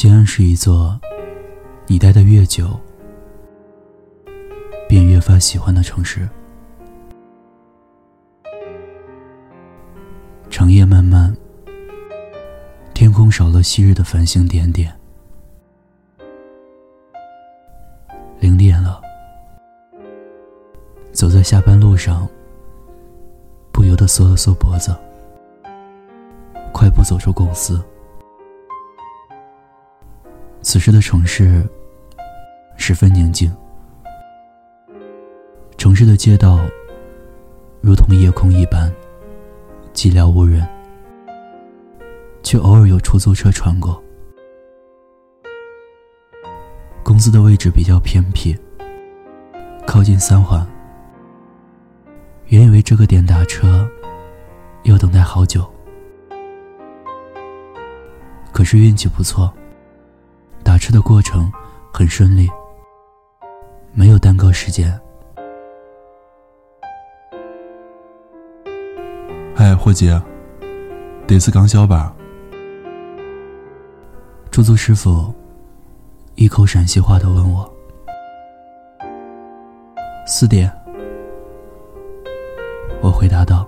西安是一座你待的越久，便越发喜欢的城市。长夜漫漫，天空少了昔日的繁星点点。零点了，走在下班路上，不由得缩了缩脖子，快步走出公司。此时的城市十分宁静，城市的街道如同夜空一般寂寥无人，却偶尔有出租车穿过。公司的位置比较偏僻，靠近三环。原以为这个点打车要等待好久，可是运气不错。打车的过程很顺利，没有耽搁时间。嗨，伙计，这次刚下班。出租师傅一口陕西话的问我：“四点。”我回答道。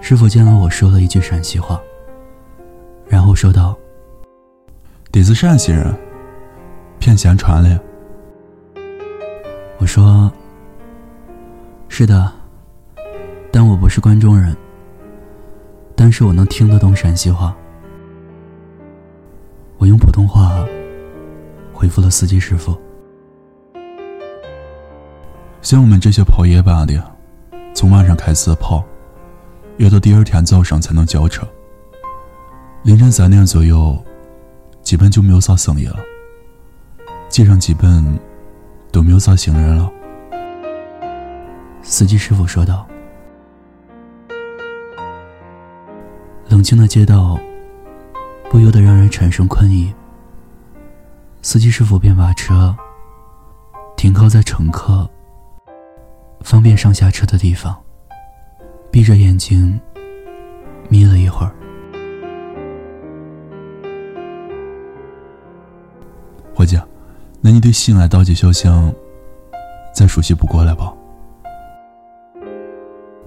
师傅见了我说了一句陕西话。然后说道：“你是陕西人，骗闲传的。”我说：“是的，但我不是关中人。但是我能听得懂陕西话。”我用普通话回复了司机师傅：“像我们这些跑夜班的，从晚上开始跑，要到第二天早上才能交车。”凌晨三点左右，基本就没有啥生意了。街上基本都没有啥行人了。司机师傅说道：“冷清的街道，不由得让人产生困意。”司机师傅便把车停靠在乘客方便上下车的地方，闭着眼睛眯了一会儿。伙计，那你对西安大街小巷再熟悉不过来吧？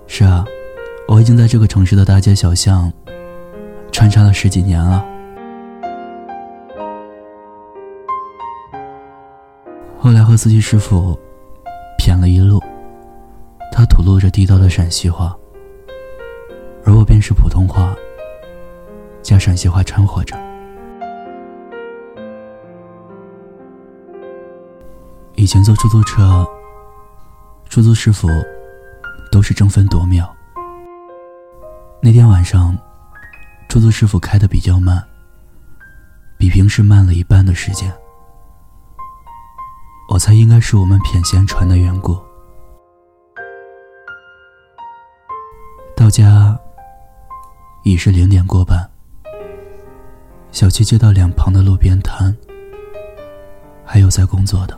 是啊，我已经在这个城市的大街小巷穿插了十几年了。后来和司机师傅谝了一路，他吐露着地道的陕西话，而我便是普通话加陕西话掺和着。以前坐出租车，出租师傅都是争分夺秒。那天晚上，出租师傅开的比较慢，比平时慢了一半的时间。我猜应该是我们偏闲传的缘故。到家已是零点过半，小区街道两旁的路边摊还有在工作的。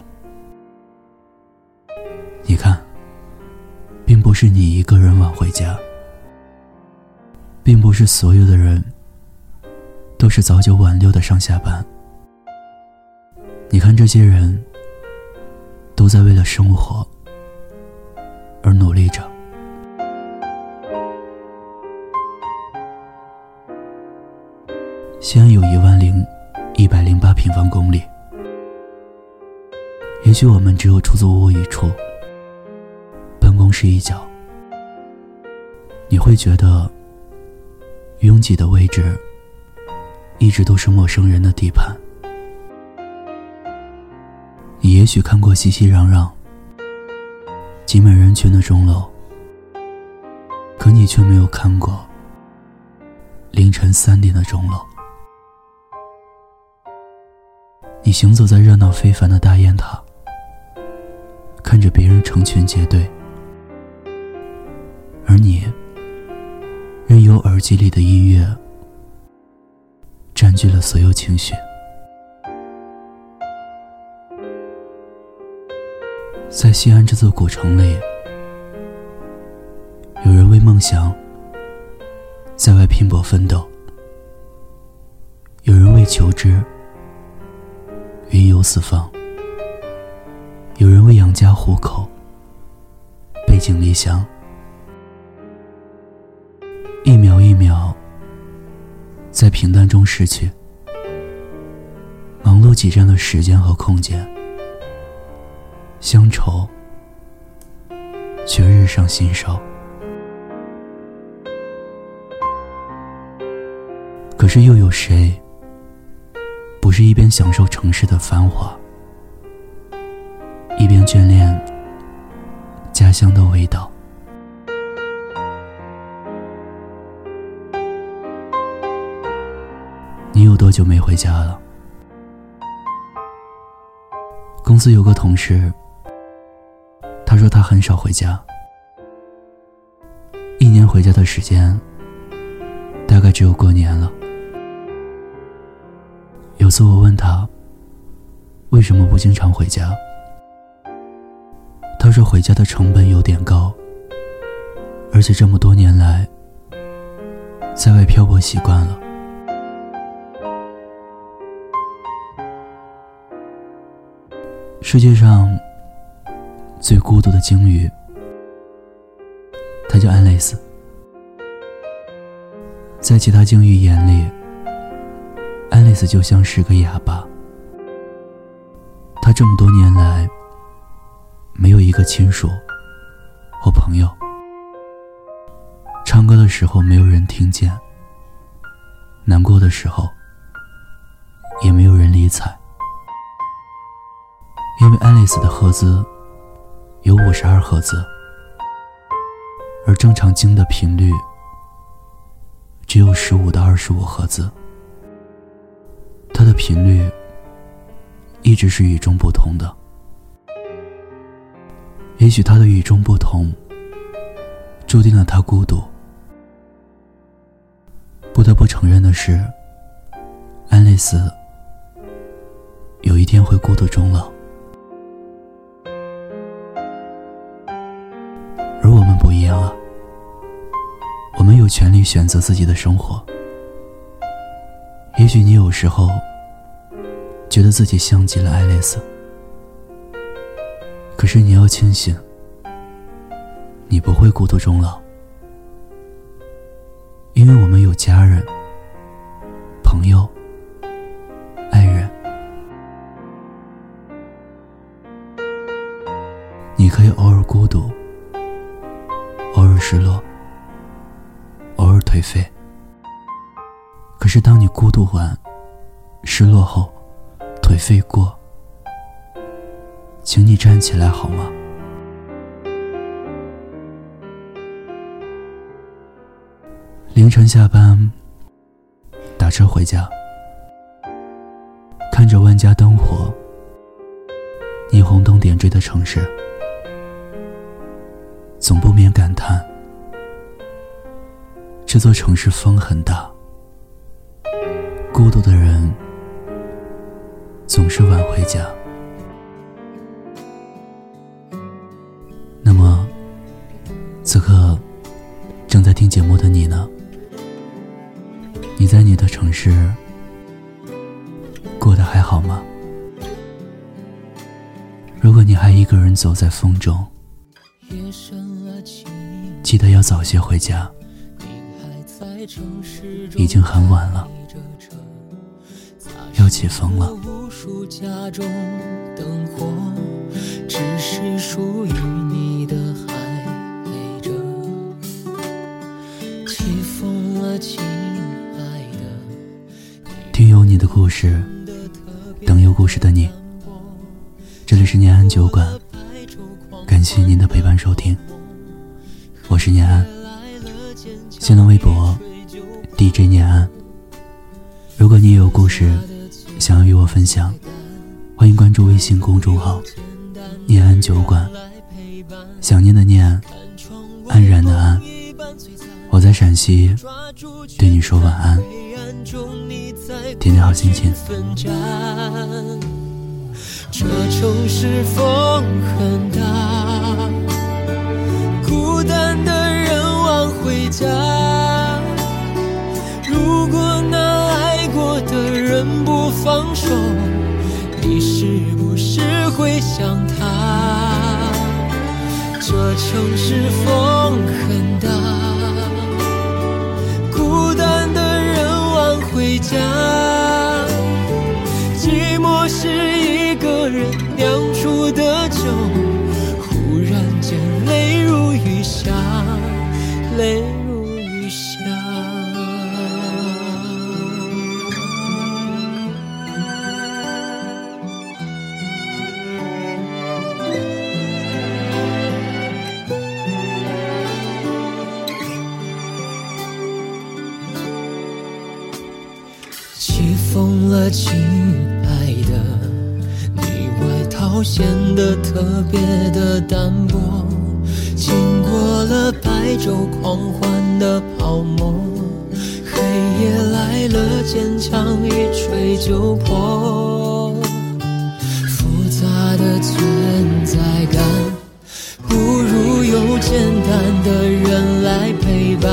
是你一个人晚回家，并不是所有的人都是早九晚六的上下班。你看，这些人都在为了生活而努力着。西安有一万零一百零八平方公里，也许我们只有出租屋一处。办公室一角，你会觉得拥挤的位置一直都是陌生人的地盘。你也许看过熙熙攘攘、挤满人群的钟楼，可你却没有看过凌晨三点的钟楼。你行走在热闹非凡的大雁塔，看着别人成群结队。而你，耳机里的音乐占据了所有情绪。在西安这座古城里，有人为梦想在外拼搏奋斗，有人为求知，云游四方；有人为养家糊口，背井离乡。一秒一秒，在平淡中逝去。忙碌挤占了时间和空间，乡愁却日上心烧。可是又有谁，不是一边享受城市的繁华，一边眷恋家乡的味道？你有多久没回家了？公司有个同事，他说他很少回家，一年回家的时间大概只有过年了。有次我问他为什么不经常回家，他说回家的成本有点高，而且这么多年来在外漂泊习惯了。世界上最孤独的鲸鱼，它叫安蕾丝。在其他鲸鱼眼里，安蕾丝就像是个哑巴。他这么多年来，没有一个亲属或朋友。唱歌的时候没有人听见，难过的时候也没有人理睬。因为爱丽丝的赫兹有五十二赫兹，而正常鲸的频率只有十五到二十五赫兹，它的频率一直是与众不同的。也许它的与众不同，注定了它孤独。不得不承认的是，安丽丝有一天会孤独终老。们有权利选择自己的生活。也许你有时候觉得自己像极了爱丽丝，可是你要庆幸，你不会孤独终老，因为我们有家人、朋友、爱人。你可以偶尔孤独。偶尔失落，颓废。可是，当你孤独完、失落后、颓废过，请你站起来好吗？凌晨下班，打车回家，看着万家灯火、霓虹灯点缀的城市，总不免感叹。这座城市风很大，孤独的人总是晚回家。那么，此刻正在听节目的你呢？你在你的城市过得还好吗？如果你还一个人走在风中，记得要早些回家。已经很晚了，要起风了。听有你的故事，等有故事的你。这里是念安酒馆，感谢您的陪伴收听，我是念安。新浪微博。DJ 念安，如果你也有故事想要与我分享，欢迎关注微信公众号“念安酒馆”。想念的念，安然的安，我在陕西，对你说晚安，天天好心情。这城市风很大，孤单的人晚回家。如果那爱过的人不。放手，你是不是会想他？这城市风很大，孤单的人晚回家，寂寞是一个人显得特别的单薄。经过了白昼狂欢的泡沫，黑夜来了，坚强一吹就破。复杂的存在感，不如有简单的人来陪伴。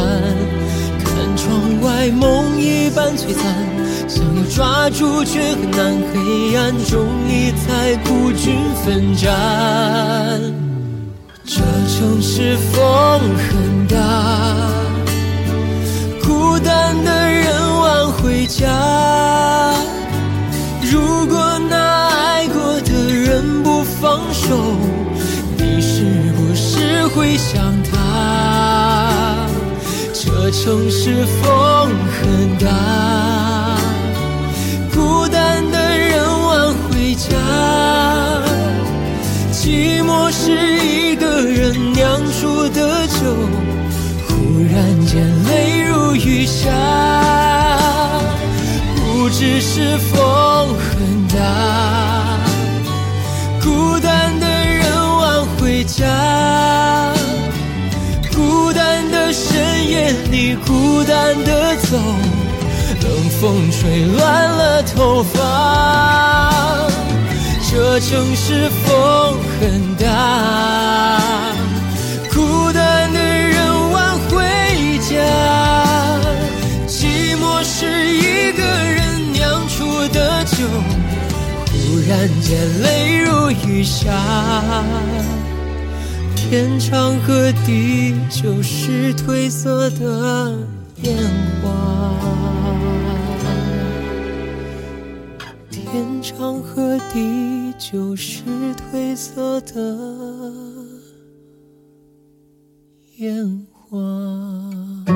看窗外，梦一般璀璨。想要抓住，却很难。黑暗中一再孤军奋战。这城市风很大，孤单的人晚回家。如果那爱过的人不放手，你是不是会想他？这城市风很大。雨下。不只是风很大，孤单的人晚回家，孤单的深夜里孤单的走，冷风吹乱了头发。这城市风很大，忽然间泪如雨下，天长和地久是褪色的烟花。天长和地久是褪色的烟花。